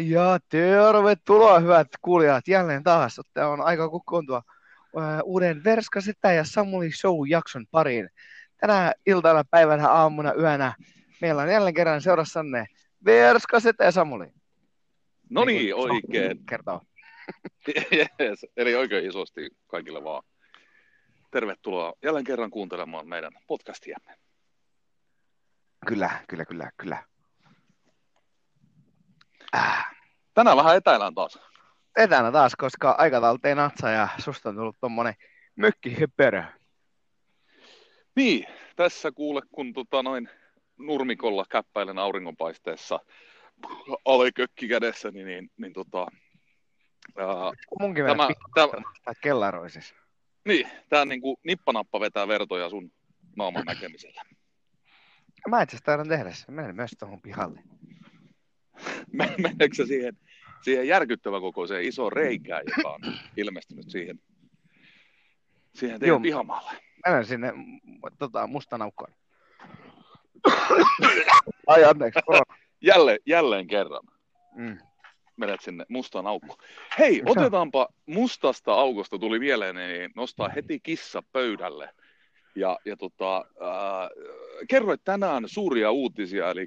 Ja tervetuloa hyvät kuulijat jälleen taas. Tämä on aika kokoontua uuden Verska Setä ja Samuli Show-jakson pariin. Tänä iltana, päivänä, aamuna, yönä meillä on jälleen kerran seurassanne Verska Setä ja Samuli. No niin, oikein. Kertoo. yes. Eli oikein isosti kaikille vaan. Tervetuloa jälleen kerran kuuntelemaan meidän podcastiamme. Kyllä, kyllä, kyllä, kyllä. Äh. Tänään vähän etäillään taas. Etänä taas, koska aikataulut ei natsa ja susta on tullut tommonen mökkihöperö. Niin, tässä kuule, kun tota noin nurmikolla käppäilen auringonpaisteessa alekökki kädessä, niin, niin, niin tota, ää, Munkin tämä, tämä, kellaroisissa. Niin, tää niinku nippanappa vetää vertoja sun naaman näkemisellä. Mä itse asiassa taidan tehdä sen. Menen myös tuohon pihalle. Meneekö siihen, siihen järkyttävän kokoiseen iso reikään, joka on ilmestynyt siihen, siihen teidän Joo, pihamaalle? Menen sinne tota, mustan aukkoon. Ai anteeksi, jälleen, jälleen kerran. Mm. Menet sinne mustaan aukkoon. Hei, otetaanpa mustasta aukosta, tuli mieleen, niin nostaa heti kissa pöydälle. Ja, ja tota, äh, kerroit tänään suuria uutisia, eli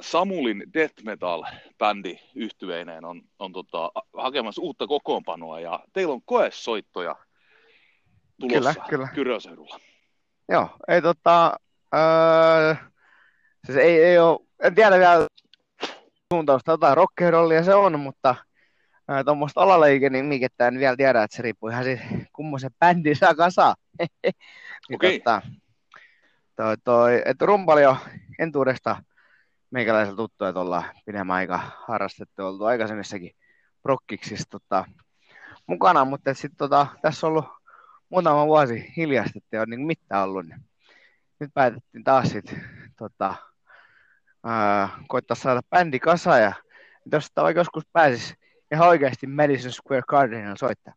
Samulin death metal-bändi yhtyeineen on, on tota, hakemassa uutta kokoonpanoa ja teillä on koesoittoja tulossa kyllä, kyllä. Kyröseudulla. Joo, ei tota, öö, siis ei, ei ole, en tiedä vielä suuntausta jotain rockerollia se on, mutta tuommoista alaleikennimikettä en vielä tiedä, että se riippuu ihan siitä, kummoisen bändin saa kasaan. niin okay. tota, toi, toi, että rumpali on entuudesta meikäläisellä tuttu, että ollaan pidemmän aika harrastettu, oltu aikaisemmissakin prokkiksissa tota, mukana, mutta sitten tota, tässä on ollut muutama vuosi hiljasta, että ei ole niin mitään ollut. Niin nyt päätettiin taas sitten tota, koittaa saada bändi kasa ja jos sitä vaikka joskus pääsisi ihan oikeasti Madison Square Gardenilla soittaa.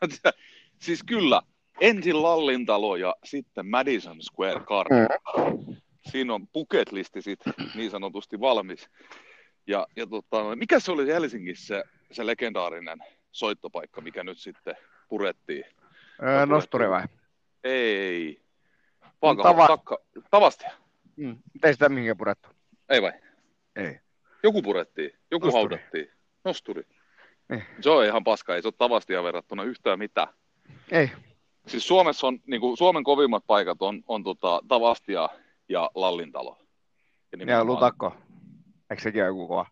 siis kyllä, ensin Lallintalo ja sitten Madison Square Garden. Mm siinä on bucket listi sit niin sanotusti valmis. Ja, ja tota, mikä se oli Helsingissä se, legendaarinen soittopaikka, mikä nyt sitten purettiin? Öö, nosturi vai? Ei. Paaka, Tava... takka, tavasti. Mm. Ei sitä mihinkä purettu. Ei vai? Ei. Joku purettiin, joku nosturi. haudattiin. Nosturi. Ei. Se on ihan paska, ei se ole tavastia verrattuna yhtään mitään. Ei. Siis Suomessa on, niin kuin Suomen kovimmat paikat on, on tota, Tavastia ja Lallintalo. Ja, ja Lutakko. Eikö sekin ole joku kova?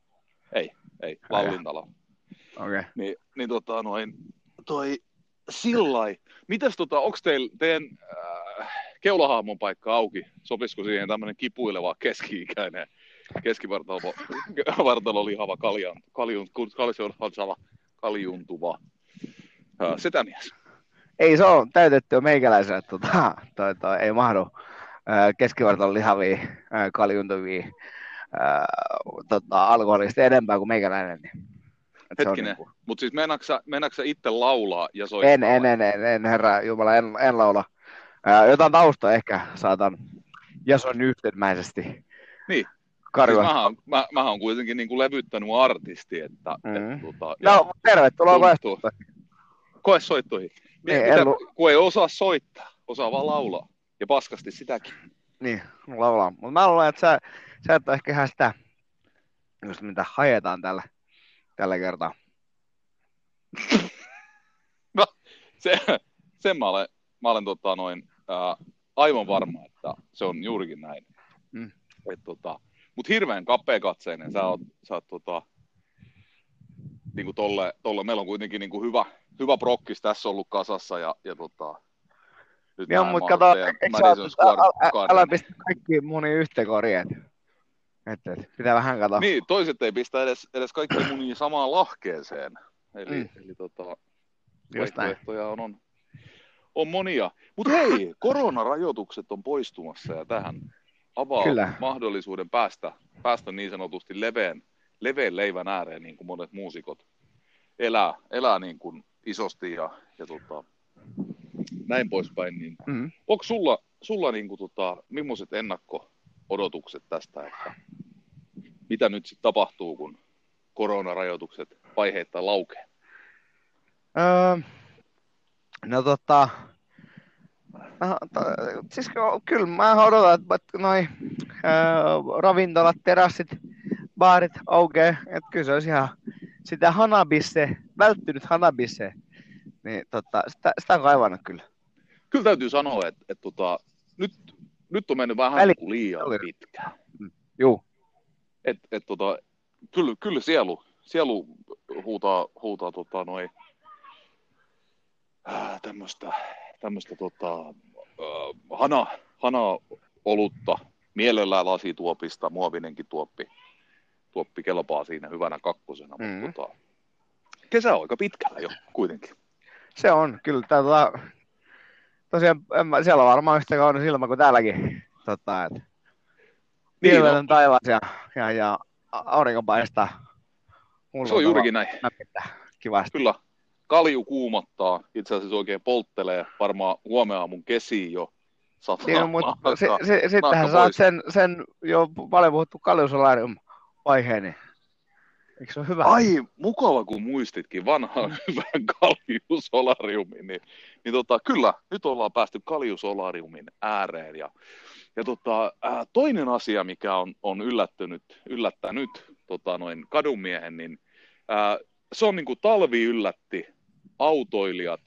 Ei, ei, Lallintalo. Okei. Okay. Niin, niin tota noin, toi sillai. Mitäs tota, onko teillä teidän äh, keulahahmon paikka auki? Sopisiko siihen tämmöinen kipuileva keski-ikäinen keskivartalo lihava kaljan, kaljun, kaljun, kaljuntuva äh, setämies? Ei se ole täytetty meikäläiselle, tota, toi, toi, ei mahdu keskivartalon lihavia, kaljuntuvia, tota, alkoholista enempää kuin meikäläinen. Niin. Hetkinen, niin mutta siis meinaatko itse laulaa ja soittaa? En, en, en, en, en herra Jumala, en, en laula. Ää, jotain tausta ehkä saatan Jason yhtenmäisesti. Niin, Siis mähän, mä, mähän on kuitenkin niin kuin levyttänyt artisti, että... Mm. Et, tota, no, tervetuloa koesoittoihin. Koesoittoihin. Niin, mitä, lu... kun ei osaa soittaa, osaa vaan laulaa. Ja paskasti sitäkin. Niin, laulaa. Mutta mä luulen, että sä, sä et ole ehkä ihan sitä, just mitä haetaan tällä, tällä kertaa. no, se, sen mä olen, mä olen tota, noin, ää, aivan varma, että se on juurikin näin. Mm. Et, tota, Mutta hirveän kapeakatseinen. Sä oot, sä oot tota, niin kuin tolle, tolle, meillä on kuitenkin niin kuin hyvä, hyvä prokkis tässä ollut kasassa ja, ja tota, Joo, mutta kato, älä pistä kaikki muni yhteen koriin. Että, että pitää vähän katsoa. Niin, toiset ei pistä edes, edes kaikki munia samaan lahkeeseen. Eli, mm. eli tota, vaihtoehtoja on, on, on monia. Mutta hei, koronarajoitukset on poistumassa ja tähän avaa Kyllä. mahdollisuuden päästä, päästä niin sanotusti leveen, leveen leivän ääreen, niin kuin monet muusikot elää, elää niin kuin isosti ja, ja tota, näin poispäin, niin mm-hmm. onko sulla, sulla niin kuin, tota, millaiset ennakko-odotukset tästä, että mitä nyt sitten tapahtuu, kun koronarajoitukset vaiheittain laukee? Öö, no tota, no, to, siis kyllä mä odotan, että noin öö, ravintolat, terassit, baarit aukeaa, että kyllä se olisi ihan sitä hanabisse, välttynyt hanabisse, niin tota, sitä, sitä on kaivannut kyllä. Kyllä täytyy sanoa, että, että tota, nyt, nyt on mennyt vähän Väli... Niin liian pitkään. Mm. Joo. Et, et, tota, kyllä, kyllä sielu, sielu huutaa, huutaa tota, noin, äh, tämmöistä, tämmöistä tota, äh, hana, hana olutta, mielellään lasituopista, muovinenkin tuoppi, tuoppi kelpaa siinä hyvänä kakkosena, mm. mutta tota, kesä on aika pitkällä jo kuitenkin. Se on, kyllä. Tota, tosiaan mä, siellä on varmaan yhtä kaunis ilma kuin täälläkin. Tota, et, niin on. taivas ja, ja, ja aurinko paistaa. Se on juurikin näin. kivasti. Kyllä. Kalju kuumattaa, itse asiassa oikein polttelee varmaan huomenna mun kesiin jo. Niin, mutta se, se, sittenhän saat sen, sen jo paljon puhuttu kaljusolarium vaiheen, niin Eikö se ole hyvä? Ai, mukava kun muistitkin vanhan hyvän kaljusolariumin. Niin, niin tota, kyllä, nyt ollaan päästy kaljusolariumin ääreen. Ja, ja tota, ää, toinen asia, mikä on, on yllättänyt, yllättänyt tota, noin kadunmiehen, niin ää, se on niin kuin talvi yllätti autoilijat,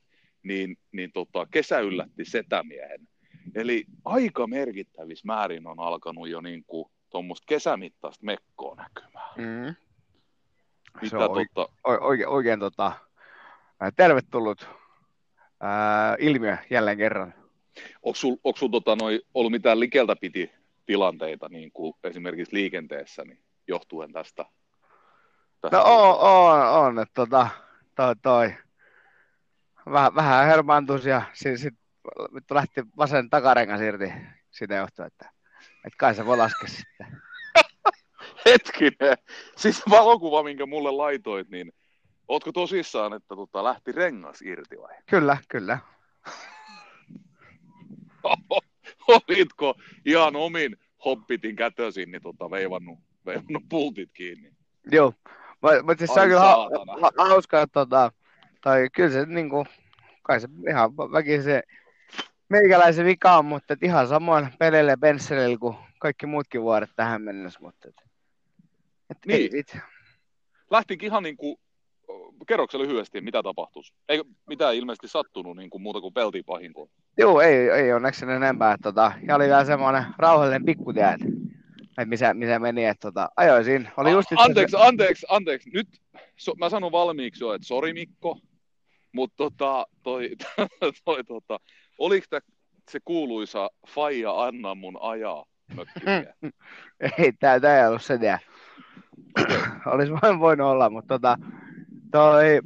niin, niin tota, kesä yllätti setämiehen. Eli aika merkittävissä määrin on alkanut jo niin kuin tuommoista kesämittaista mekkoa näkymään. Mm. Mitä se on totta? Oikein, oikein tota, tervetullut ää, ilmiö jälleen kerran. Onko sinulla sul, tota, ollut mitään likeltä piti tilanteita niin kuin esimerkiksi liikenteessä niin johtuen tästä? tästä no on, on, on että tota, toi, toi. Vähän, vähän hermaantus ja sitten sit, sit lähti vasen takarengas irti siitä johtuen, että, että kai se voi laskea sitten. Hetkinen, siis valokuva, minkä mulle laitoit, niin ootko tosissaan, että tota, lähti rengas irti vai? Kyllä, kyllä. Olitko ihan omin hobbitin kätösin niin tota, veivannut, veivannut pultit kiinni? Joo, mutta siis se on kyllä ha- ha- hauska, että tota, tai kyllä se niin kuin, kai se ihan väkisin se meikäläisen vika on, mutta ihan samoin peleille ja kuin kaikki muutkin vuodet tähän mennessä, mutta et, et niin. It. Lähtikin ihan niin kuin, kerroksä lyhyesti, mitä tapahtuisi? Ei mitään ilmeisesti sattunut niin kuin muuta kuin peltiin pahinkoon. Joo, ei, ei onneksi enempää. Tota, ja oli vielä semmoinen rauhallinen pikkutie, että, että missä, missä meni, että tota, ajoisin. Oli just A- anteeksi, se... anteeksi, anteeksi. Nyt so, mä sanon valmiiksi jo, että sori Mikko, mutta tota, toi, toi, tota, oliko se kuuluisa Faija Anna mun ajaa ei, tää, tää ei ollut se tiedä. Olisi vain voinut olla, mutta tota, toi,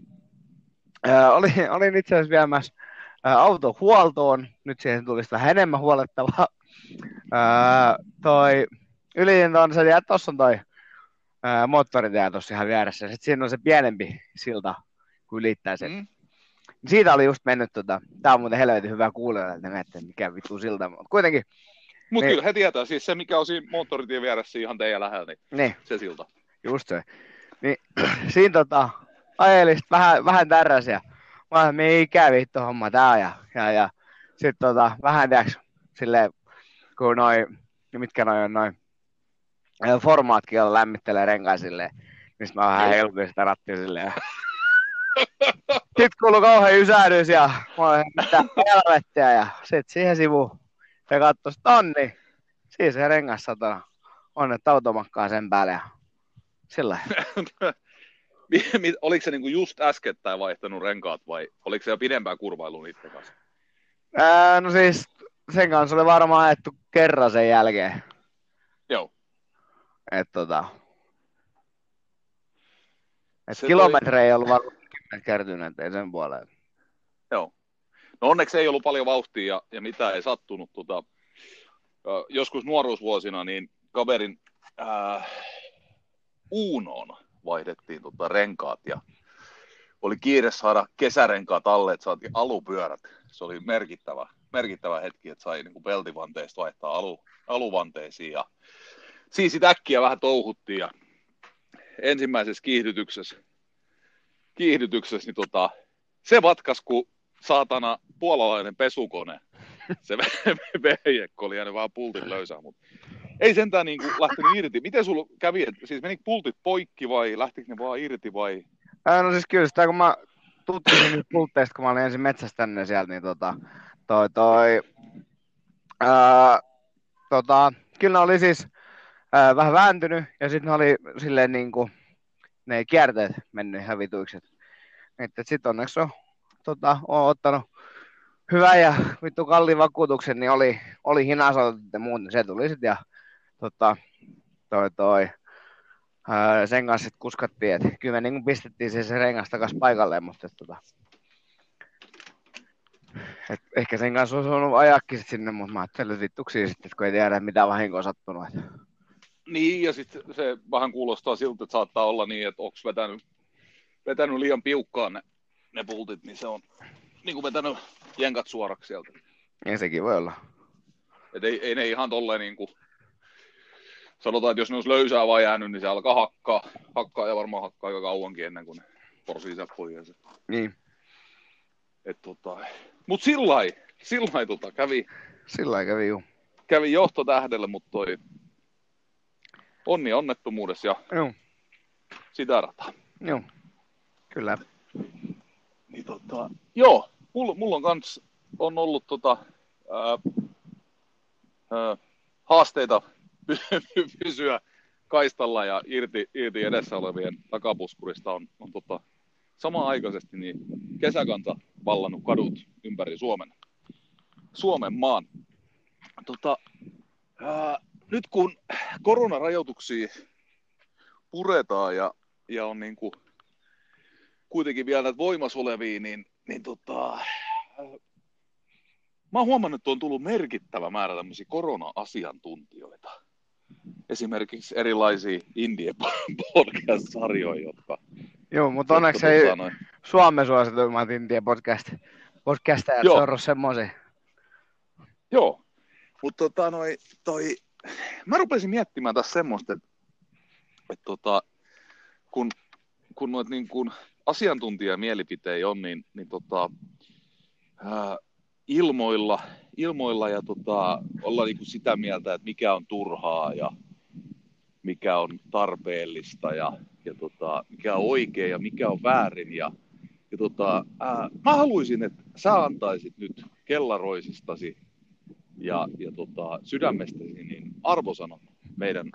ää, oli, olin itse asiassa viemässä auto huoltoon. Nyt siihen tulisi vähän enemmän huolettavaa. Ää, toi se, että tuossa on toi ää, moottoritie tuossa ihan vieressä. Sitten siinä on se pienempi silta, kun ylittää sen. Mm. Siitä oli just mennyt, tota, tää on muuten helvetin hyvä kuulla, että mikä vittu silta, mutta kuitenkin mutta niin. kyllä he tietää, siis se mikä on siinä moottoritien vieressä ihan teidän lähellä, niin, niin. se silta. Just se. Niin, siinä tota, ajelin vähän, vähän tärräsiä. Mä olen, mikä vittu homma tää ja, ja, ja sitten tota, vähän tiiäks, silleen, kun noin, mitkä noin on noin, formaatkin on lämmittelee renkaan silleen, niin mä vähän helpoin sitä rattia silleen. Sitten kuuluu kauhean ysähdys ja mä mitä helvettiä ja sitten siihen sivuun ja katsoi, että on niin, siis se rengas satana. Onnet automakkaa sen päälle ja sillä Oliko se niinku just äskettäin vaihtanut renkaat vai oliko se jo pidempään kurvailu niiden kanssa? Ää, no siis sen kanssa oli varmaan ajettu kerran sen jälkeen. Joo. Et tota... Et kilometrejä toi... ei ollut varmaan kertynyt, ei sen puoleen. Joo. No onneksi ei ollut paljon vauhtia ja, ja mitä ei sattunut. Tota, joskus nuoruusvuosina niin kaverin äh, Uunoon vaihdettiin tota renkaat ja oli kiire saada kesärenkaat alle, että saatiin alupyörät. Se oli merkittävä, merkittävä hetki, että sai niin peltivanteista vaihtaa alu, aluvanteisiin. Ja siinä sitten äkkiä vähän touhuttiin ja ensimmäisessä kiihdytyksessä, kiihdytyksessä niin tota, se vatkas, kun saatana puolalainen pesukone. Se veijekko oli jäänyt vaan pultin löysää, mutta ei sentään niin kuin lähtenyt irti. Miten sulla kävi, siis menikö pultit poikki vai lähtikö ne vaan irti vai? Ää, no siis kyllä sitä, kun mä tutkisin niitä pultteista, kun mä olin ensin metsästänne sieltä, niin tota, toi, toi, ää, tota, kyllä ne oli siis ää, vähän vääntynyt ja sitten ne oli silleen niin kuin, ne kierteet mennyt ihan vituiksi. Että sitten onneksi on, tota, on ottanut hyvän ja vittu kalliin vakuutuksen, niin oli, oli hinasoitot ja muut, niin se tuli sitten ja tota, toi, toi, ää, sen kanssa sitten kuskattiin, että kyllä me niin pistettiin se, se rengas takaisin paikalleen, mutta tota, et ehkä sen kanssa olisi ollut ajakin sinne, mutta mä ajattelin vittuksi sitten, kun ei tiedä mitä vahinkoa sattunut. Niin, ja sitten se vähän kuulostaa siltä, että saattaa olla niin, että onko vetänyt, vetänyt liian piukkaan ne, ne pultit, niin se on niin kuin vetänyt jenkat suoraksi sieltä. Ja sekin voi olla. Et ei, ei ne ihan tolleen niin kuin, sanotaan, että jos ne olisi löysää vaan jäänyt, niin se alkaa hakkaa, hakkaa ja varmaan hakkaa aika kauankin ennen kuin ne porsii sieltä pois. Niin. Et, tota, mut sillä sillä tota, kävi, sillä kävi juu. kävi johtotähdelle, mutta toi onni onnettomuudessa ja Joo. sitä rataa. Joo, kyllä. Niin, tota, joo, mulla, mulla on kans on ollut tota, ää, ää, haasteita pysyä kaistalla ja irti, irti edessä olevien takapuskurista on, on tota, samanaikaisesti niin kesäkanta vallannut kadut ympäri Suomen, Suomen maan. Tota, ää, nyt kun koronarajoituksia puretaan ja, ja on niin kuin kuitenkin vielä näitä voimassa olevia, niin, niin tota, mä oon huomannut, että on tullut merkittävä määrä tämmöisiä korona-asiantuntijoita. Esimerkiksi erilaisia indie podcast-sarjoja, jotka... Joo, mutta onneksi ei noin... Suomen suosituimmat indie podcast, podcastajat sorru semmoisia. Joo, mutta tota, noi, toi, mä rupesin miettimään tässä semmoista, että, että tota, kun, kun noit niin kuin asiantuntijamielipiteitä on, niin, niin tota, ää, ilmoilla, ilmoilla ja tota, olla niin kuin sitä mieltä, että mikä on turhaa ja mikä on tarpeellista ja, ja tota, mikä on oikein ja mikä on väärin. Ja, ja tota, ää, mä haluaisin, että sä antaisit nyt kellaroisistasi ja, ja tota, sydämestäsi niin arvosanon meidän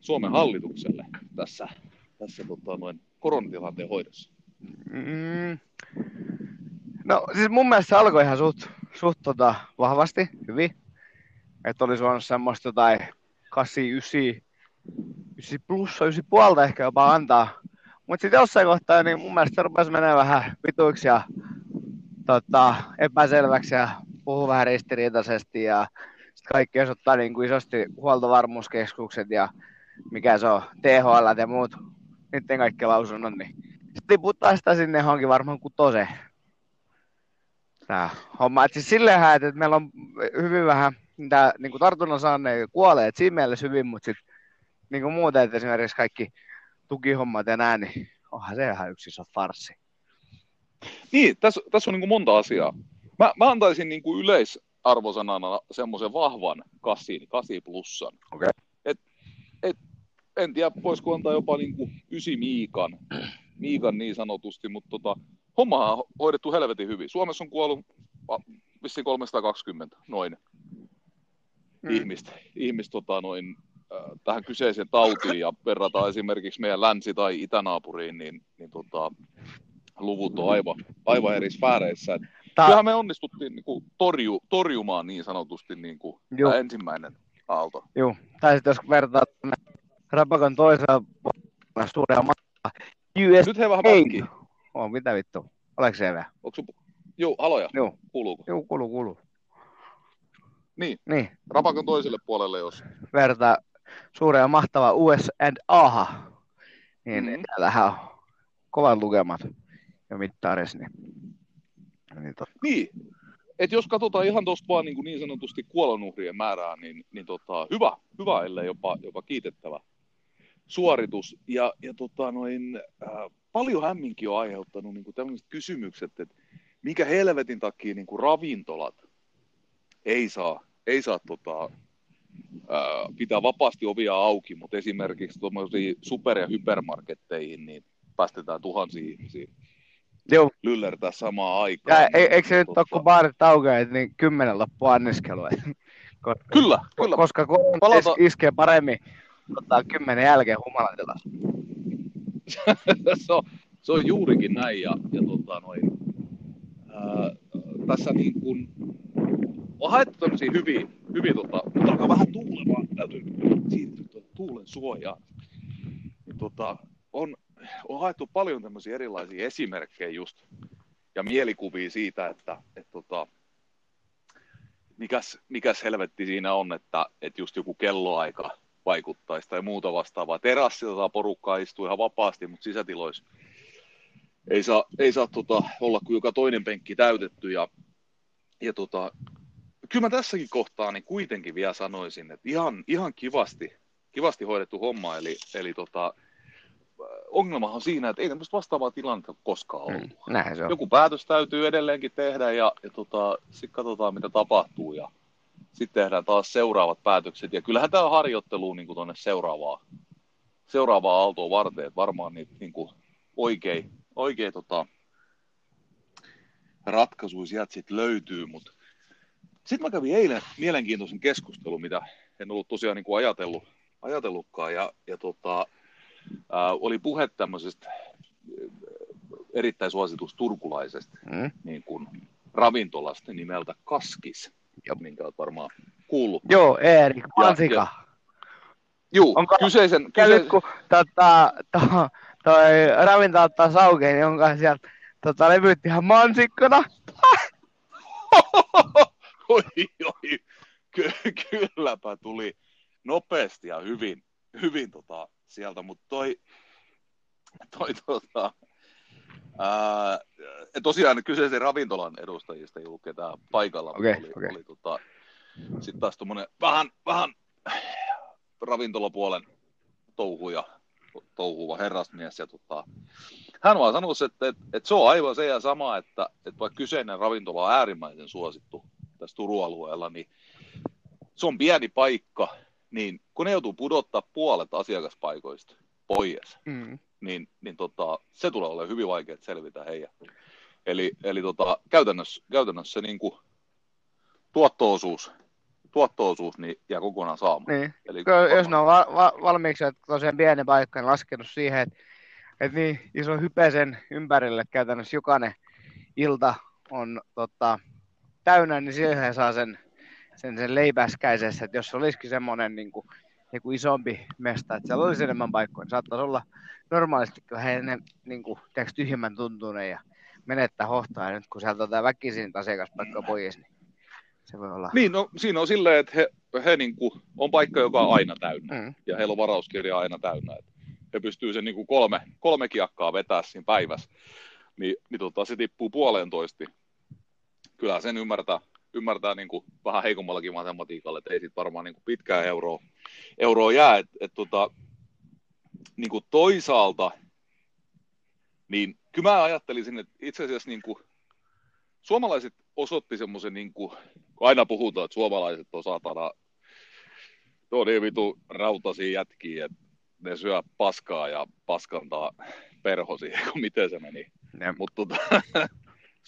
Suomen hallitukselle tässä, tässä tota, noin koronatilanteen hoidossa. Mm. No siis mun mielestä se alkoi ihan suht, suht tota, vahvasti, hyvin. Että olisi voinut semmoista jotain 8, 9, 9 plussa, 9 puolta ehkä jopa antaa. Mutta sitten jossain kohtaa niin mun mielestä se rupesi menemään vähän vituiksi ja tota, epäselväksi ja puhuu vähän ristiriitaisesti ja sitten kaikki osoittaa niin kuin isosti huoltovarmuuskeskukset ja mikä se on, THL ja muut, niiden kaikki lausunnot, niin sitten tiputtaa sitä sinne johonkin varmaan kutoseen. Tämä homma. Et siis silleenhän, että meillä on hyvin vähän mitä niin kuin tartunnan saaneet kuolee, että siinä mielessä hyvin, mutta sitten niin kuin muuten, että esimerkiksi kaikki tukihommat ja näin, niin onhan se ihan yksi iso farsi. Niin, tässä, tässä on niin kuin monta asiaa. Mä, mä antaisin niin kuin yleisarvosanana semmoisen vahvan kasi, kasi plussan. Okay. Et, et, en tiedä, voisiko antaa jopa niin kuin ysi Miikan, Miikan niin sanotusti, mutta tota, homma on hoidettu helvetin hyvin. Suomessa on kuollut vissiin 320 noin mm. ihmistä, ihmistä tota, noin, äh, tähän kyseiseen tautiin ja verrataan esimerkiksi meidän länsi- tai itänaapuriin, niin, niin tota, luvut on aivan, aivan eri sfääreissä. Tää... Kyllähän me onnistuttiin niin kuin, torju, torjumaan niin sanotusti niin kuin, tämä ensimmäinen aalto. Joo, tai sitten jos vertaa Rapakon toisella suuria maata. US Nyt he vähän. Oh, mitä vittu? Oletko se vielä? Onko sun... Joo, haloja. Joo. Kuuluuko? Joo, kuuluu, kuuluu. Niin. niin. Rapakon toiselle puolelle, jos... Vertaa suuria ja mahtava US and AHA. Niin mm-hmm. täällähän on kovan lukemat ja mittaarissa. Niin, niin, tot... niin. Et jos katsotaan ihan tuosta vaan niin, kuin niin sanotusti kuolonuhrien määrää, niin, niin tota, hyvä, hyvä, ellei jopa, jopa kiitettävä, suoritus. Ja, ja tota noin, äh, paljon hämminkin on aiheuttanut niin kuin tämmöiset kysymykset, että mikä helvetin takia niin kuin ravintolat ei saa, ei saa tota, ää, pitää vapaasti ovia auki, mutta esimerkiksi tuommoisiin super- ja hypermarketteihin niin päästetään tuhansia ihmisiä Joo. lyllertää samaan aikaan. Ja, e, eikö se nyt ole, kun baarit aukeaa, niin kymmenen loppu anniskelua? kyllä, kyllä. Koska kun Palata... iskee paremmin tota, kymmenen jälkeen humalatilassa. se, on, se on juurikin näin. Ja, ja tota, noin, ää, tässä niin kuin, on haettu tämmöisiä hyviä, hyviä tota, mutta alkaa vähän tuulemaan, täytyy siirtyä tuulen suojaan. Niin, tota, on, on haettu paljon tämmöisiä erilaisia esimerkkejä just, ja mielikuvia siitä, että et, tota, mikäs, mikäs helvetti siinä on, että, että just joku kelloaika vaikuttaisi tai muuta vastaavaa. Terassilla saa porukkaa istua ihan vapaasti, mutta sisätiloissa ei saa, ei saa tota, olla kuin joka toinen penkki täytetty. Ja, ja tota, kyllä mä tässäkin kohtaa niin kuitenkin vielä sanoisin, että ihan, ihan kivasti, kivasti hoidettu homma. Eli, eli tota, ongelmahan on siinä, että ei tämmöistä vastaavaa tilannetta koskaan mm, ollut. Mm, se on. Joku päätös täytyy edelleenkin tehdä ja, ja tota, sitten katsotaan, mitä tapahtuu. Ja sitten tehdään taas seuraavat päätökset. Ja kyllähän tämä harjoittelu niin tuonne seuraavaa, seuraavaa aaltoa varten, että varmaan niitä niin kuin oikein, oikein tota, ratkaisuja sieltä sitten löytyy, mutta sitten mä kävin eilen mielenkiintoisen keskustelun, mitä en ollut tosiaan niin kuin ajatellut, ajatellutkaan, ja, ja tota, ää, oli puhe tämmöisestä erittäin suositusta turkulaisesta mm. niin kuin ravintolasta nimeltä Kaskis, ja minkä olet varmaan kuullut. Joo, Erik Mansika. Juu, Onko, kyseisen... kyseisen... kun tota, to, toi ravintola ottaa saukeen, niin onko sieltä tota, levyt ihan mansikkona? oi, oi, Ky- kylläpä tuli nopeasti ja hyvin, hyvin tota, sieltä, mutta toi, toi tota, ää, tosiaan kyseisen ravintolan edustajista ei ollut ketään paikalla, okay, oli, okay. oli tota, sitten taas tuommoinen vähän, vähän ravintolapuolen touhuja, touhuva herrasmies. Ja tota, hän vaan sanoi, että, että, että, se on aivan se ja sama, että, että vaikka kyseinen ravintola on äärimmäisen suosittu tässä Turun alueella, niin se on pieni paikka, niin kun ne joutuu pudottaa puolet asiakaspaikoista pois, mm. Niin, niin tota, se tulee olemaan hyvin vaikea selvitä heidän. Eli, eli tota, käytännössä, käytännössä se niin kuin, tuotto-osuus, tuotto-osuus niin jää kokonaan saamaan. Niin. Eli Kyllä, jos ne on va- va- valmiiksi, että tosiaan pieni paikka, niin laskenut siihen, että, että niin iso hype sen ympärille, että käytännössä jokainen ilta on tota, täynnä, niin siihen saa sen, sen, sen leipäskäisessä, että jos olisikin semmoinen niin kuin, niin kuin isompi mesta, että siellä olisi enemmän paikkoja, saattaisi olla normaalisti vähän ennen niin kuin, tyhjemmän tuntunen ja menettää hohtaa, ja nyt kun sieltä otetaan väkisin asiakaspaikka pois, niin se voi olla. Niin, no, siinä on silleen, että he, he niin kuin, on paikka, joka on aina täynnä, mm. ja heillä on varauskirja aina täynnä. Että he pystyy sen niin kuin kolme, kolme kiakkaa vetää siinä päivässä, niin, niin tota, se tippuu puolentoista. Kyllä sen ymmärtää, ymmärtää niin kuin vähän heikommallakin matematiikalla, että ei siitä varmaan niin kuin pitkää euroa, euroa jää. Et, et, tota, niin kuin toisaalta, niin kyllä mä ajattelisin, että itse asiassa niin kuin, suomalaiset osoitti semmoisen, niin kuin, kun aina puhutaan, että suomalaiset on saatana, niin vitu rautasia jätkiä, että ne syö paskaa ja paskantaa perhosi, kun miten se meni. Mutta tota,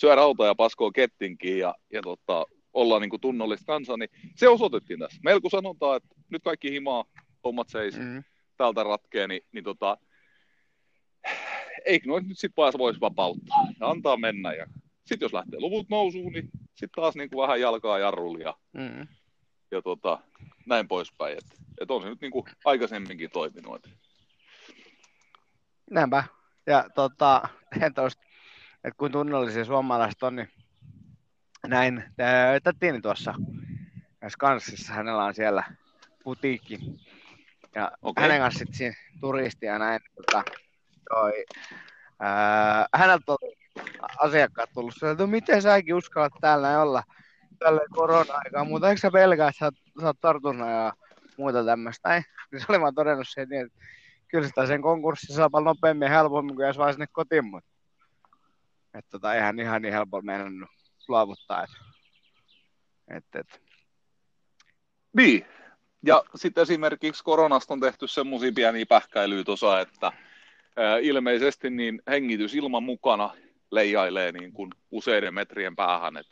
syö rautaa ja paskoo kettinkin ja, ja tota, ollaan niin kuin tunnollista kansaa, niin se osoitettiin tässä. Meillä kun sanotaan, että nyt kaikki himaa, hommat seis, mm-hmm. täältä ratkee, niin, niin tota, eikö noin nyt sitten vaan voisi vapauttaa ja antaa mennä. Ja sitten jos lähtee luvut nousuun, niin sitten taas niin kuin vähän jalkaa jarrulla ja, mm. ja tota, näin poispäin. Että et on se nyt niin kuin aikaisemminkin toiminut. Näinpä. Ja tota, että kun tunnollisia suomalaiset on, niin näin Tattiini tuossa Skanssissa, hänellä on siellä putiikki. Ja okay. hänen kanssa sitten siinä turisti ja näin. Tota, toi, ää, häneltä on asiakkaat tullut sieltä, että no miten säkin uskallat täällä olla tälle korona-aikaa, mutta eikö sä pelkää, että sä, sä oot tartunut ja muuta tämmöistä. Niin se oli vaan todennut sen, että kyllä sitä sen konkurssi saa paljon nopeammin ja helpommin kuin jos vaan sinne kotiin, mutta että tota, eihän ihan niin helpolla meidän luovuttaa. Et, et, et. Niin, ja sitten esimerkiksi koronasta on tehty semmoisia pieniä pähkäilyjä tuossa, että ilmeisesti niin hengitys ilman mukana leijailee niin kuin useiden metrien päähän. Et,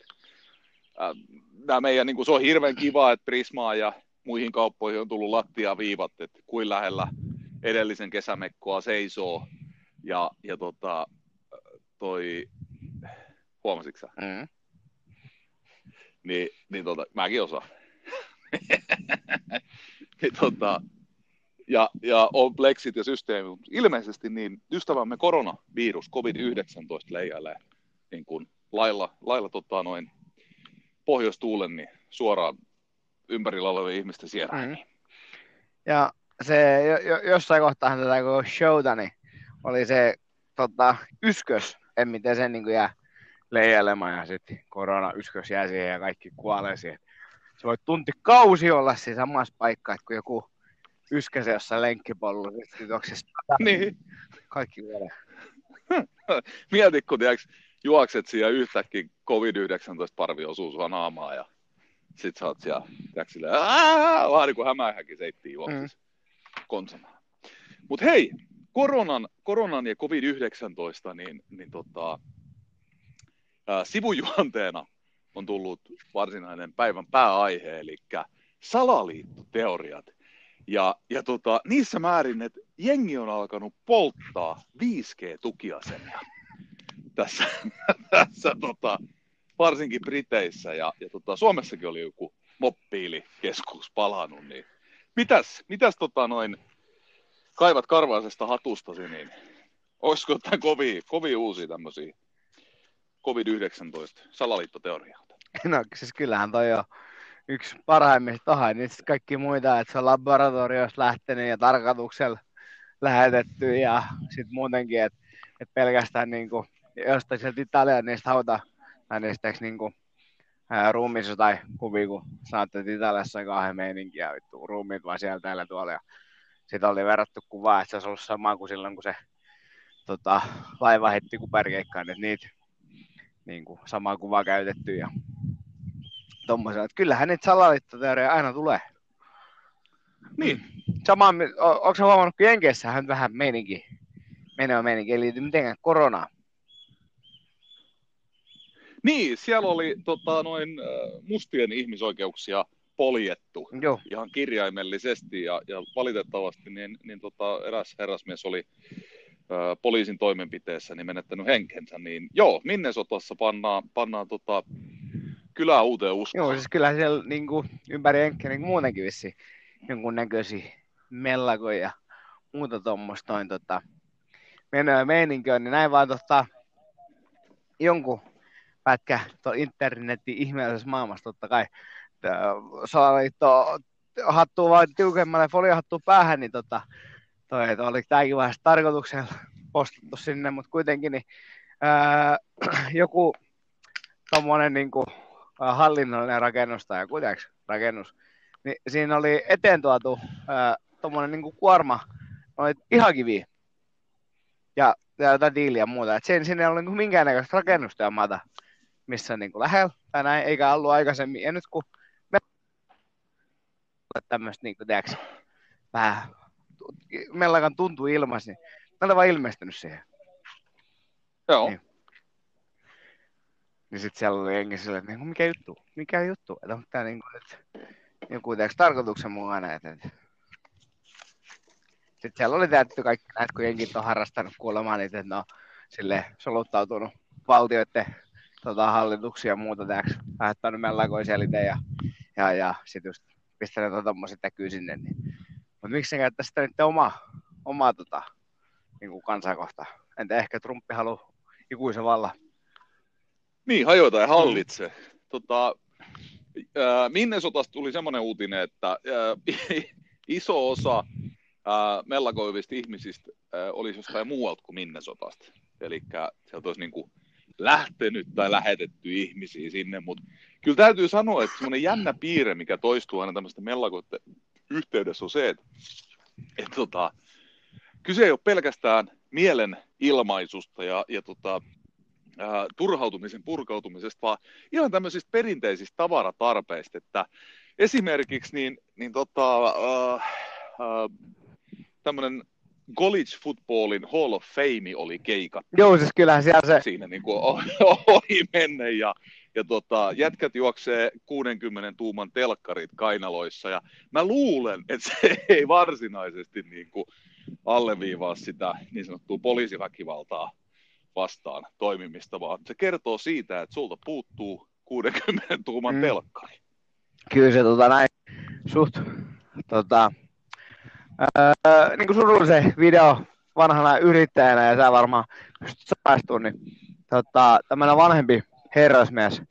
ää, meidän, niin kuin, se on hirveän kiva, että Prismaa ja muihin kauppoihin on tullut lattiaviivat, että kuin lähellä edellisen kesämekkoa seisoo. Ja, ja tota, toi, huomasitko sä? Mm. Niin, niin tota, mäkin osaan. niin, tota, ja, ja on pleksit ja systeemi. Ilmeisesti niin ystävämme koronavirus, COVID-19 leijailee niin kuin lailla, lailla tota, noin pohjoistuulen niin suoraan ympärillä olevien ihmisten sierään. Mm. Ja se jo, jo, jossain kohtaa tätä showta, niin oli se tota, yskös, en miten sen niin jää leijailemaan ja sitten korona yskös jää siihen ja kaikki kuolee siihen. Se voi tunti kausi olla siinä samassa paikassa, kun joku yskäse jossain lenkkipollu, sitten niin. kaikki kuolee. Mieti, kun tiiäks, juokset siellä yhtäkkiä COVID-19 parvi osuu sua naamaa ja sit sä oot siellä, tiiäks, silleen, vähän niin kuin hämähäkin seittiin juoksissa mm. konsanaan. Mut hei, koronan, koronan ja COVID-19, niin, niin tota, sivujuonteena on tullut varsinainen päivän pääaihe, eli salaliittoteoriat. Ja, ja tota, niissä määrin, että jengi on alkanut polttaa 5G-tukiasemia tässä, tässä tota, varsinkin Briteissä ja, ja tota, Suomessakin oli joku moppiilikeskus palannut, niin mitäs, mitäs tota noin, kaivat karvaisesta hatustasi, niin olisiko jotain kovin, kovin uusia tämmöisiä COVID-19 salaliittoteorioita? No siis kyllähän toi on yksi parhaimmista tohon, niin kaikki muita, että se on laboratoriossa lähtenyt ja tarkoituksella lähetetty ja sitten muutenkin, että, että pelkästään niin kuin, jostain sieltä Italian niistä hauta, tai niistä niin kuin, ruumissa tai kuvia, kun saatte, että Italiassa on kahden meininkiä, vittu, ruumiit vaan siellä täällä tuolla, ja sitten oli verrattu kuvaa, että se olisi ollut sama kuin silloin, kun se tota, laiva heitti kuperkeikkaan, että niitä niin kuin, samaa kuvaa käytetty ja tommosia. Että kyllähän niitä salaliittoteoria aina tulee. Niin. Sama, onko huomannut, kun Jenkeissähän vähän meininki, menee meininki, ei liity mitenkään koronaan. Niin, siellä oli tota, noin mustien ihmisoikeuksia poljettu Joo. ihan kirjaimellisesti ja, ja valitettavasti niin, niin tota, eräs herrasmies oli poliisin toimenpiteessä niin menettänyt henkensä, niin joo, sotassa pannaan, pannaan tota, kylää uuteen uskoon. Joo, siis kyllähän siellä niin kuin, ympäri enkkä niin muutenkin vissi jonkunnäköisiä mellakoja ja muuta tuommoista noin tota, menoja meininkiä, niin näin vaan tota, jonkun pätkä internetin ihmeellisessä maailmassa totta kai salaliitto hattuu vaan tiukemmalle foliohattuu päähän, niin tota, toi, että oli tämäkin vaiheessa tarkoituksella postattu sinne, mutta kuitenkin niin, ää, joku tommonen niin kuin, hallinnollinen rakennus tai joku rakennus, niin siinä oli eteen tuotu tuommoinen niin kuorma, oli ihan kivi ja, ja jotain diiliä ja muuta. Et sen, sinne ei ollut niin minkäännäköistä rakennusta ja maata missä niin kuin lähellä tai näin, eikä ollut aikaisemmin. Ja nyt kun me tämmöistä niin kuin, tiedätkö, vähän mellakan tuntuu ilmassa, niin me olen vaan ilmestynyt siihen. Joo. Niin. Niin sitten siellä oli jengi silleen, että niin, mikä juttu, mikä juttu, että onko tämä niin kuin, että joku tiedätkö, tarkoituksen mukaan, että, että sitten siellä oli täytetty kaikki näitä, kun jenkit on harrastanut kuulemaan niitä, että ne on sille soluttautunut valtioiden tota, hallituksia ja muuta täks, lähettänyt mellakoja selitä ja, ja, ja sitten just pistänyt tuommoiset näkyy sinne. Niin. Mutta miksi ne käyttäisi sitä nyt oma, omaa tota, niin kansakohta? Entä ehkä Trumpi haluaa ikuisen vallan? Niin, hajota ja hallitse. Tota, äh, Minnesotasta tuli semmoinen uutinen, että äh, iso osa äh, mellakoivista ihmisistä äh, olisi jostain muualta kuin Minnesotasta. Eli sieltä olisi niin kuin lähtenyt tai lähetetty ihmisiä sinne, mutta kyllä täytyy sanoa, että semmoinen jännä piirre, mikä toistuu aina tämmöistä mellakoiden yhteydessä on se, että, että tota, kyse ei ole pelkästään mielen ilmaisusta ja, ja tota, ää, turhautumisen purkautumisesta, vaan ihan tämmöisistä perinteisistä tavaratarpeista, että esimerkiksi niin, niin tota, tämmöinen college footballin Hall of Fame oli keikat. Joo, siis kyllähän siellä se... Siinä niin kuin ohi menne ja, ja tota, jätkät juoksee 60 tuuman telkkarit kainaloissa ja mä luulen, että se ei varsinaisesti niin kuin alleviivaa sitä niin sanottua poliisiväkivaltaa vastaan toimimista, vaan se kertoo siitä, että sulta puuttuu 60 tuuman mm. telkkari. Kyllä se tota, näin suht tota, Öö, niin kuin surullisen video vanhana yrittäjänä, ja sä varmaan pystyt samaistua, niin tota, tämmöinen vanhempi herrasmies,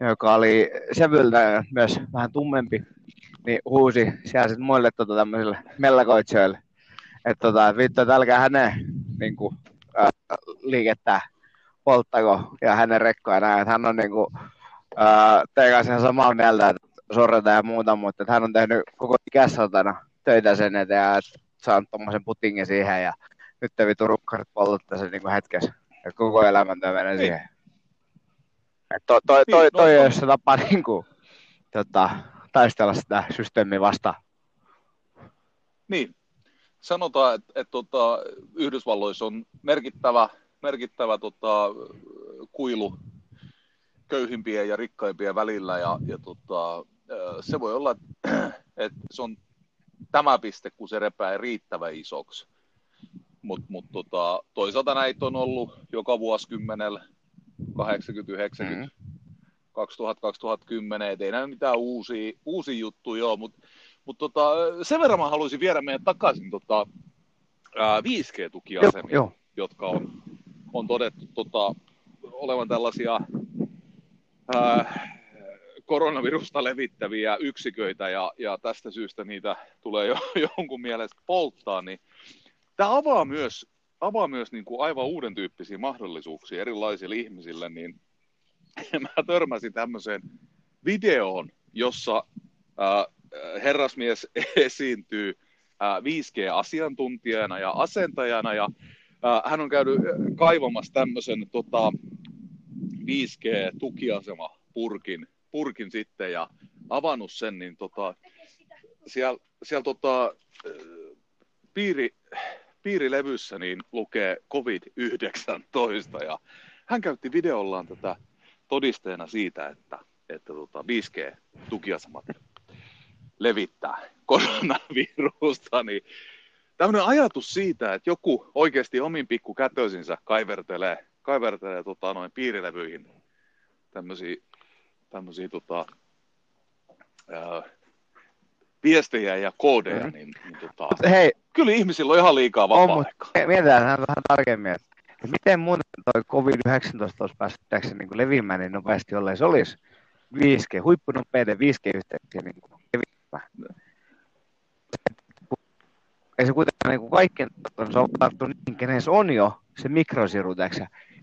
joka oli sävyltä myös vähän tummempi, niin huusi siellä sitten muille tota, tämmöisille mellakoitsijoille, että tota, vittu, että älkää hänen niin kuin, äh, liikettä polttako ja hänen rekkoja näin, että hän on niin kuin, äh, teidän kanssa samaa mieltä, että sorretaan ja muuta, mutta että hän on tehnyt koko ikässä töitä sen eteen ja saanut tuommoisen putingin siihen ja nyt vitu rukkarit polttaa sen niin hetkessä. Ja koko elämän työ menee siihen. toi, toi, toi, niin, toi, no, jos se tapa niin kuin, tota, taistella sitä systeemiä vastaan. Niin, sanotaan, että, että tota, Yhdysvalloissa on merkittävä, merkittävä tota, kuilu köyhimpien ja rikkaimpien välillä ja, ja tota, se voi olla, että, että se on tämä piste, kun se repää riittävän isoksi. Mutta mut tota, toisaalta näitä on ollut joka vuosikymmenellä, 80, 90, mm. 2000, 2010, et ei näy mitään uusia, uusia juttuja ole, mutta mut tota, sen verran mä haluaisin viedä meidän takaisin tota, ää, 5G-tukiasemia, jotka on, on todettu tota, olevan tällaisia ää, koronavirusta levittäviä yksiköitä ja, ja tästä syystä niitä tulee jo, jonkun mielestä polttaa, niin tämä avaa myös, avaa myös niin kuin aivan uuden tyyppisiä mahdollisuuksia erilaisille ihmisille, niin mä törmäsin tämmöiseen videoon, jossa ää, herrasmies esiintyy ää, 5G-asiantuntijana ja asentajana, ja ää, hän on käynyt kaivamassa tämmöisen tota, 5G-tukiasema purkin purkin sitten ja avannut sen, niin tota, siellä, siellä tota, piiri, piirilevyssä niin lukee COVID-19 ja hän käytti videollaan tätä todisteena siitä, että, että tota 5G-tukiasemat levittää koronavirusta, niin tämmöinen ajatus siitä, että joku oikeasti omin pikku kätösinsä kaivertelee, kaivertelee tota, noin piirilevyihin tämmöisiä tämmöisiä tota, ää, viestejä ja koodeja, mm-hmm. niin, niin tota, Hei, kyllä ihmisillä on ihan liikaa vapaa-aikaa. Mietitään vähän tarkemmin, että miten muuten toi COVID-19 olisi päässyt niin leviämään niin nopeasti, jollei se olisi 5G, huippunopeiden 5G-yhteyksiä niin leviämään. Ei se kuitenkaan niin kaikkien on sovellettu niin, kenen se on jo se mikrosiru,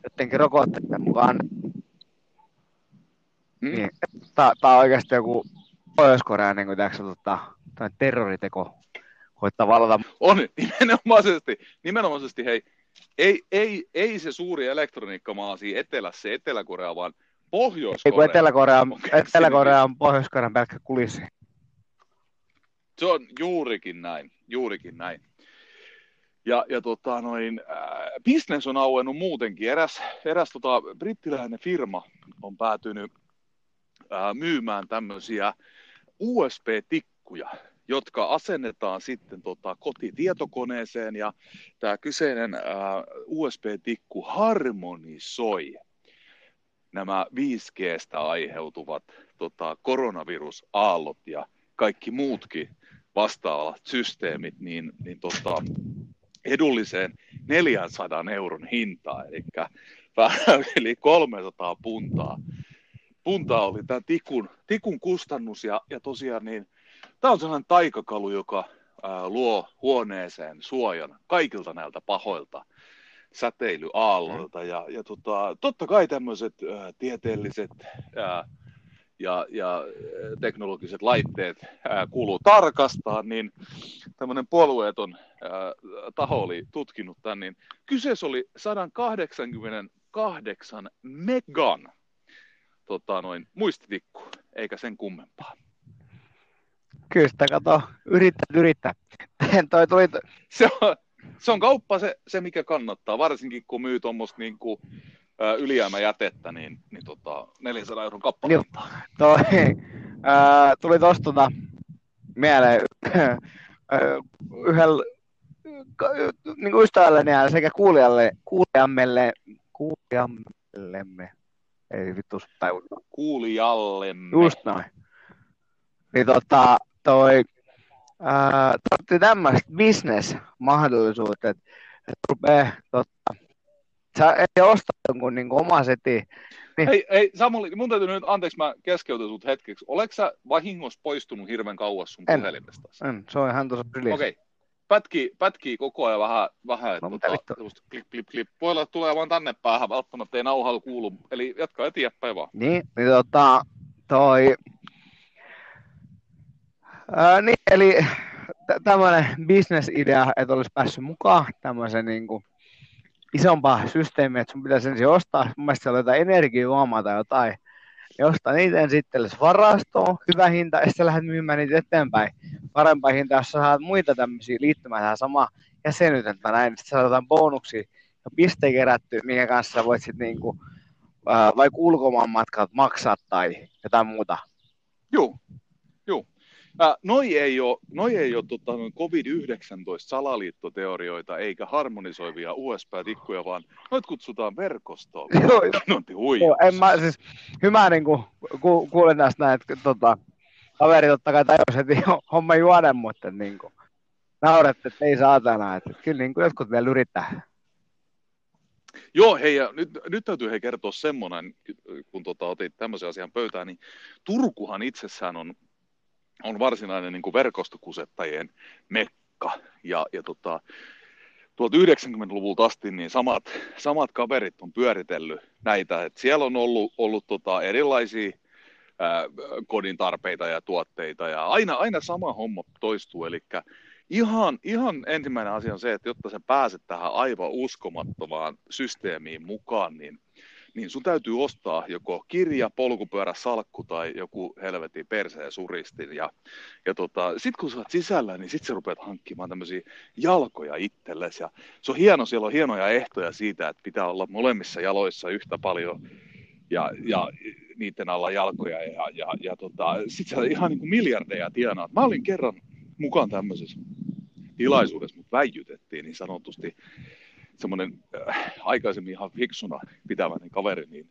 jotenkin rokotteiden mukaan Mm. Niin, Tämä on oikeasti joku Pohjois-Korean niin kuin, tota, terroriteko koittaa valata. On, nimenomaisesti, nimenomaisesti hei, ei, ei, ei se suuri elektroniikkamaa siinä etelässä, se Etelä-Korea, vaan Pohjois-Korea. Ei, Etelä-Korea on, Etelä-Korea on Pohjois-Korean pelkkä kulissi. Se on juurikin näin, juurikin näin. Ja, ja tota, noin, äh, business on auennut muutenkin. Eräs, eräs tota, brittiläinen firma on päätynyt myymään tämmöisiä USB-tikkuja, jotka asennetaan sitten tota, kotitietokoneeseen ja tämä kyseinen ää, USB-tikku harmonisoi nämä 5Gstä aiheutuvat tota, koronavirusaallot ja kaikki muutkin vastaavat systeemit niin, niin tota, edulliseen 400 euron hintaan, eli vähän yli 300 puntaa. Punta oli tämä tikun, tikun kustannus ja, ja tosiaan niin tämä on sellainen taikakalu, joka ää, luo huoneeseen suojan kaikilta näiltä pahoilta säteilyaalloilta. Ja, ja tota, totta kai tämmöiset ää, tieteelliset ää, ja, ja teknologiset laitteet ää, kuuluu tarkastaa, niin tämmöinen puolueeton ää, taho oli tutkinut tämän, niin kyseessä oli 188 megan tota, noin, muistitikku, eikä sen kummempaa. Kyllä sitä kato, yrittää, yrittää. Toi tuli... se, on, se on kauppa se, se, mikä kannattaa, varsinkin kun myy tuommoista niin kuin, ylijäämäjätettä, niin, niin tota, 400 euron kappale. Niin, toi, ää, tuli tuosta tota, mieleen yhdellä niin ystävälleni ja sekä kuulijalle, kuulijammelle, kuulijammellemme, ei vittu tajua. Kuulijallemme. Just noin. Niin tota, toi, ää, tämmöiset business-mahdollisuudet, että et rupeaa tota, sä ei osta jonkun niin oma seti. Niin. Hei, hei Samuli, mun täytyy nyt, anteeksi mä keskeytän sut hetkeksi. Oletko sä vahingossa poistunut hirveän kauas sun en, puhelimesta? En, se on ihan tuossa Okei. Okay. Pätkii, pätkii koko ajan vähän, vähän no, tota, klip, klip, klip. Voi olla, että tulee vaan tänne päähän, välttämättä ei nauhalla kuulu. Eli jatka eteenpäin vaan. Niin, niin tota, toi... Niin, eli tämmöinen bisnesidea, että olisi päässyt mukaan tämmöisen niin kuin, isompaa systeemiä, että sun pitäisi ensin ostaa, mun mielestä siellä on jotain energiajuomaa tai jotain, ja ostaa niitä sitten varastoon, hyvä hinta, ja sitten lähdet myymään niitä eteenpäin. Parempaa hinta, jos sä saat muita tämmöisiä liittymään tähän sama jäsenyyttä näin, sitten saat jotain bonuksia ja piste kerätty, minkä kanssa sä voit sitten niinku, ää, vai ulkomaan matkat maksaa tai jotain muuta. Joo. Äh, noi ei ole, noi ei ole tota, COVID-19 salaliittoteorioita eikä harmonisoivia USB-tikkuja, vaan noit kutsutaan verkostoon. Joo, joo. en mä, siis, hyvä niin kuin, ku, kuulin tästä näin, että tota, kaveri totta kai tajus, että homma juonen, mutta niin kuin, naurette, että ei saatana, että kyllä niin kuin, jotkut vielä yrittää. Joo, hei, ja nyt, nyt täytyy hei kertoa semmoinen, kun tota, otit tämmöisen asian pöytään, niin Turkuhan itsessään on on varsinainen niin kuin verkostokusettajien mekka. Ja, ja tota, tuolta 90-luvulta asti niin samat, samat kaverit on pyöritellyt näitä. Et siellä on ollut, ollut tota erilaisia ää, kodin tarpeita ja tuotteita ja aina, aina sama homma toistuu. Eli ihan, ihan ensimmäinen asia on se, että jotta sä pääset tähän aivan uskomattomaan systeemiin mukaan, niin niin sun täytyy ostaa joko kirja, polkupyörä, salkku tai joku helvetin perseen suristin. Ja, ja tota, sit kun sä oot sisällä, niin sit sä rupeat hankkimaan tämmöisiä jalkoja itsellesi. Ja se on hieno, siellä on hienoja ehtoja siitä, että pitää olla molemmissa jaloissa yhtä paljon ja, ja niiden alla jalkoja. Ja, ja, ja tota, sit sä ihan niin kuin miljardeja tienaat. Mä olin kerran mukaan tämmöisessä tilaisuudessa, mutta väijytettiin niin sanotusti semmoinen äh, aikaisemmin ihan fiksuna pitäväinen kaveri, niin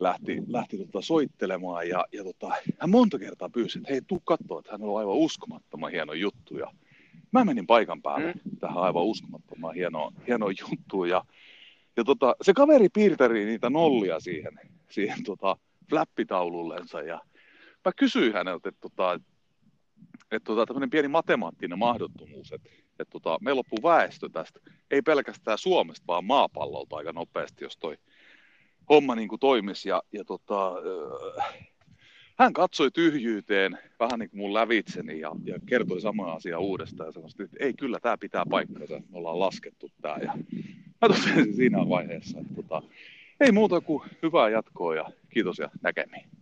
lähti, lähti tota soittelemaan ja, ja tota, hän monta kertaa pyysi, että hei, tuu katsoa, että hän on aivan uskomattoman hieno juttu. Ja mä menin paikan päälle mm. tähän aivan uskomattoman hienoon, hienoon juttuun ja, ja tota, se kaveri piirteri niitä nollia siihen, siihen tota, flappitaulullensa ja mä kysyin häneltä, että, tota, että tota, tämmöinen pieni matemaattinen mahdottomuus, että että tota, meillä loppuu väestö tästä, ei pelkästään Suomesta, vaan maapallolta aika nopeasti, jos toi homma niin kuin toimisi. Ja, ja tota, äh, hän katsoi tyhjyyteen vähän niin kuin mun lävitseni ja, ja kertoi samaa asiaa uudestaan ja sanoi, että ei kyllä tämä pitää paikkansa, me ollaan laskettu tämä. Ja mä siinä vaiheessa, että tota, ei muuta kuin hyvää jatkoa ja kiitos ja näkemiin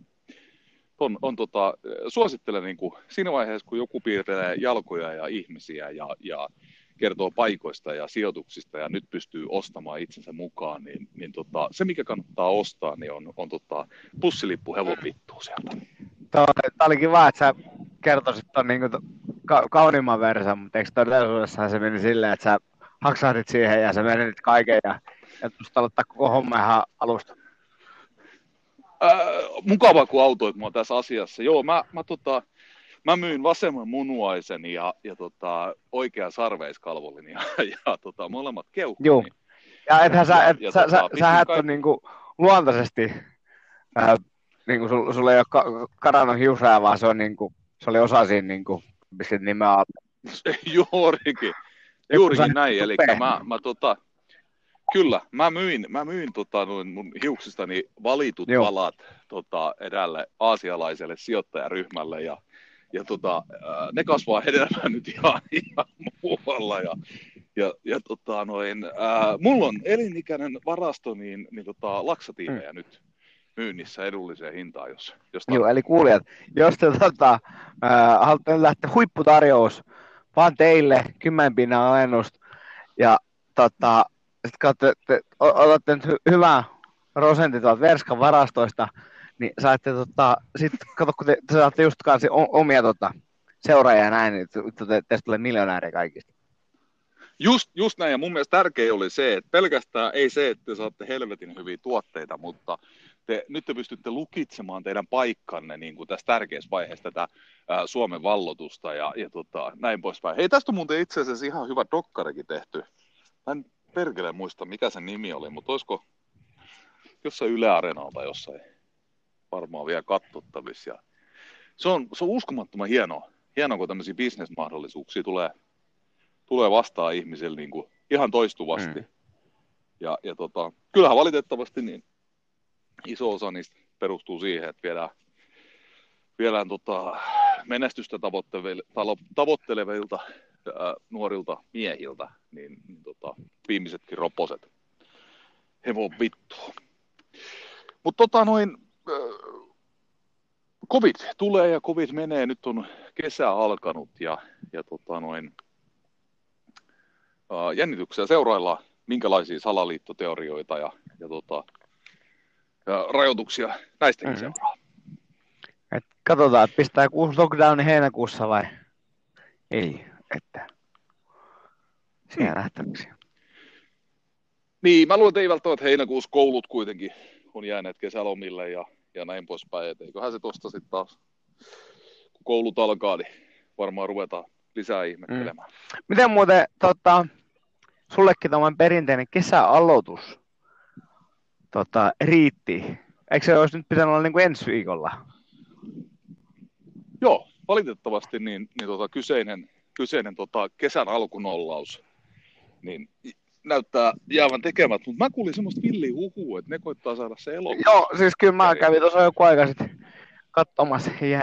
on, on tota, suosittelen niin kuin, siinä vaiheessa, kun joku piirtelee jalkoja ja ihmisiä ja, ja kertoo paikoista ja sijoituksista ja nyt pystyy ostamaan itsensä mukaan, niin, niin tota, se mikä kannattaa ostaa, niin on, on tota, pussilippu hevopittuu sieltä. Tämä oli kiva, että sä kertoisit tuon niin ka- kauniimman versan, mutta eikö todellisuudessa se meni silleen, että sä haksahdit siihen ja sä menit kaiken ja, ja aloittaa koko homma ihan alusta? Äh, mukava, kun autoit mua tässä asiassa. Joo, mä, mä, tota, mä myin vasemman munuaisen ja, ja tota, oikean sarveiskalvollin ja, ja tota, molemmat keuhkot. Joo. Ja ethän sä, et, ja, sä, tota, sä, sä kaik... niinku luontaisesti, äh, niinku sul, sulla ei ole ka- karannut hiusää, vaan se, on niinku, se oli osa siinä, niinku, pistit nimeä Juurikin. Juurikin näin, eli mä, mä tota, Kyllä, mä myin, mä myin tota, noin mun hiuksistani valitut Joo. palat tota, eräälle aasialaiselle sijoittajaryhmälle ja, ja tota, ne kasvaa hedelmää nyt ihan, ihan muualla ja, ja, ja tota, noin, ää, mulla on elinikäinen varasto niin, niin tota, laksatiiveja mm. nyt myynnissä edulliseen hintaan, jos, jos Joo, eli kuulijat, jos te tota, äh, haluatte lähteä huipputarjous, vaan teille 10 pinnan alennusta ja tota, sitten te, otatte nyt hy- hyvää prosentti tuolta Verskan varastoista, niin saatte tota, sit, kato, kun te, te saatte just kanssa omia tota, seuraajia ja näin, niin te, te, teistä tulee miljonääriä kaikista. Just, just näin, ja mun mielestä tärkeä oli se, että pelkästään ei se, että te saatte helvetin hyviä tuotteita, mutta te, nyt te pystytte lukitsemaan teidän paikkanne niin kuin tässä tärkeässä vaiheessa tätä ää, Suomen vallotusta ja, ja tota, näin poispäin. Hei, tästä on muuten itse asiassa ihan hyvä dokkarikin tehty. Mä en perkele muista, mikä sen nimi oli, mutta olisiko jossain Yle Areenalta jossain varmaan vielä katsottavissa. Ja se, on, se on uskomattoman hienoa, hienoa kun tämmöisiä bisnesmahdollisuuksia tulee, tulee vastaan ihmisille niin kuin ihan toistuvasti. Mm. Ja, ja tota, kyllähän valitettavasti niin iso osa niistä perustuu siihen, että viedään, viedään tota, menestystä tavoittelevilta ää, nuorilta miehiltä, niin, niin tota, viimeisetkin roposet. Hevo vittu. Mutta tota noin, äh, covid tulee ja covid menee, nyt on kesä alkanut ja, ja tota noin, äh, jännityksiä seuraillaan, minkälaisia salaliittoteorioita ja, ja, tota, ja rajoituksia näistäkin mm-hmm. seuraa. Et katsotaan, että pistää kuusi lockdowni heinäkuussa vai ei, että siellä nähtäväksi. Niin, mä luulen, että ei välttämättä heinäkuussa koulut kuitenkin on jääneet kesälomille ja, ja näin poispäin. Et eiköhän se tuosta sitten taas, kun koulut alkaa, niin varmaan ruvetaan lisää ihmettelemään. Mm. Miten muuten tota, sullekin tämä perinteinen kesäaloitus tota, riitti? Eikö se olisi nyt pitänyt olla niin kuin ensi viikolla? Joo, valitettavasti niin, niin tota, kyseinen, kyseinen tota, kesän alkunollaus niin näyttää jäävän tekemät, mutta mä kuulin semmoista villiä huhua, että ne koittaa saada se elo. Joo, siis kyllä mä kävin tuossa joku aika sitten katsomassa ja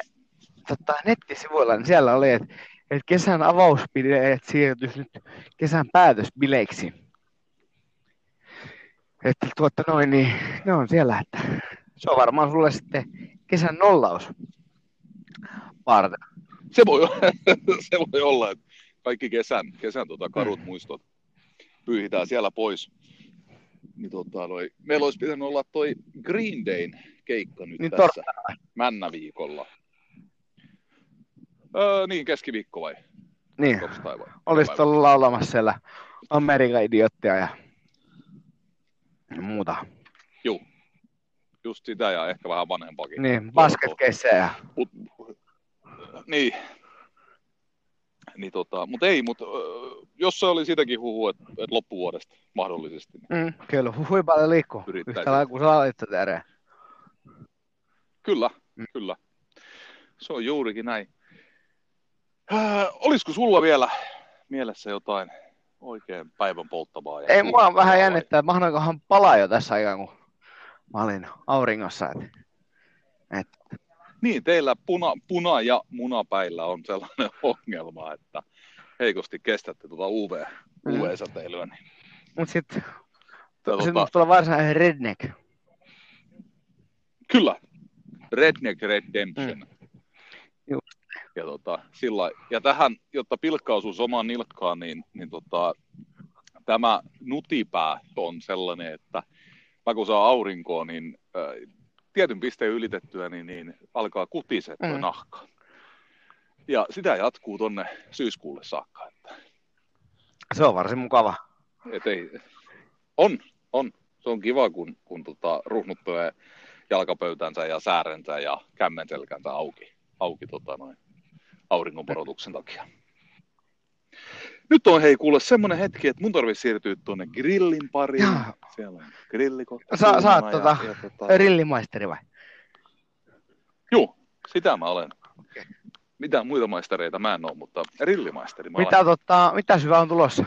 tota, nettisivuilla, niin siellä oli, että, että kesän avausbileet siirtyisi nyt kesän päätösbileiksi. Että tuotta noin, niin ne on siellä, että se on varmaan sulle sitten kesän nollaus varten. Se voi, se voi olla, että kaikki kesän, kesän tota, karut muistot pyyhitään siellä pois. Niin tota, noi, meillä olisi pitänyt olla toi Green Dayn keikka nyt niin tässä torstaina. Männäviikolla. Öö, niin, keskiviikko vai? Niin, olisit ollut laulamassa siellä Amerikan idiottia ja muuta. Joo, just sitä ja ehkä vähän vanhempakin. Niin, basketkeissejä. Niin, niin tota, mutta ei, mutta jos se oli sitäkin huhu, että, että loppuvuodesta mahdollisesti. Niin mm, kyllä, huhui paljon liikkuu. Yhtä lailla kuin sä Kyllä, mm. kyllä. Se on juurikin näin. Äh, olisiko sulla vielä mielessä jotain oikein päivän polttavaa? Ei, mua on vähän jännittää, että mahdoinkohan palaa jo tässä aikaan, kun mä olin auringossa. Et, et niin, teillä puna, puna- ja munapäillä on sellainen ongelma, että heikosti kestätte tuota UV, mm. UV-säteilyä. Niin. Mutta sitten tuota, sit tulee varsinainen redneck. Kyllä, redneck redemption. Mm. Ja, tota, sillä, ja tähän, jotta pilkka osuisi omaan nilkkaan, niin, niin tota, tämä nutipää on sellainen, että mä kun saa aurinkoa, niin äh, tietyn pisteen ylitettyä, niin, niin alkaa kutise mm. nahka. Ja sitä jatkuu tonne syyskuulle saakka. Että... Se on varsin mukava. Et ei, on, on. Se on kiva, kun, kun tota, ruhnuttelee jalkapöytänsä ja säärensä ja kämmenselkänsä auki, auki tota noin, auringonporotuksen takia. Nyt on hei kuule semmonen hetki, että mun tarvitsisi siirtyä tuonne grillin pariin. Jaa. Siellä on grillikohta. Sa, sä oot tota, ja, tota... grillimaisteri vai? Joo, sitä mä olen. Okay. Mitä muita maistereita mä en ole, mutta grillimaisteri mä mitä, olen. Tota, mitä syvä on tulossa?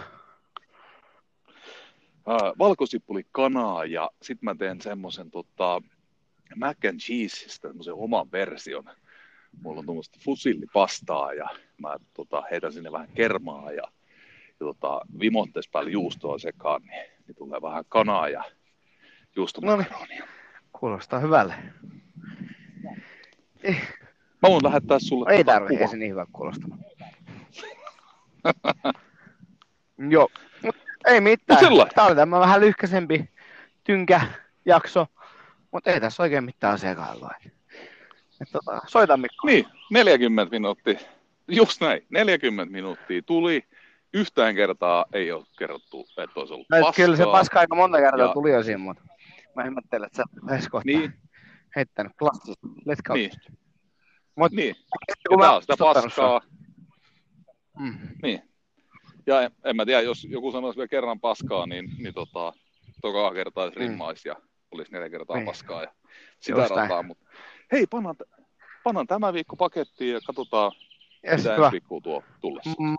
äh, valkosippuli kanaa ja sitten mä teen semmoisen tota, mac and cheeseista semmoisen oman version. Mulla on tuommoista fusillipastaa ja mä tota, heitän sinne vähän kermaa ja, ja tota, vimottes päälle juustoa sekaan, niin, niin tulee vähän kanaa ja juustomakaronia. No niin. Kuulostaa hyvälle. Mä voin lähettää sulle Ei tarvitse, ei se niin hyvä kuulostamaan. Joo, ei mitään. Tämä oli tämä vähän lyhkäisempi tynkä jakso, mutta ei tässä oikein mitään asiakkailla. Tota, soita Mikko. Niin, 40 minuuttia. Just näin, 40 minuuttia tuli. Yhtään kertaa ei ole kerrottu, että olisi ollut paskaa. Kyllä se paska aika monta kertaa ja... tuli jo siinä, mutta mä ihmettelen, että sä edes kohta niin. heittänyt klassista. Let's go. Niin. Mut, niin. Ja tää on sitä paskaa. Mm. Niin. Ja en, en, mä tiedä, jos joku sanoisi vielä kerran paskaa, niin, niin tota, tokaa kertaa mm. rimmaisi ja olisi neljä kertaa niin. paskaa ja sitä rataa. Mutta hei, pannaan, pannaan tämä viikko pakettiin ja katsotaan, yes, mitä ensi viikkoa tuo tullessa. Mm.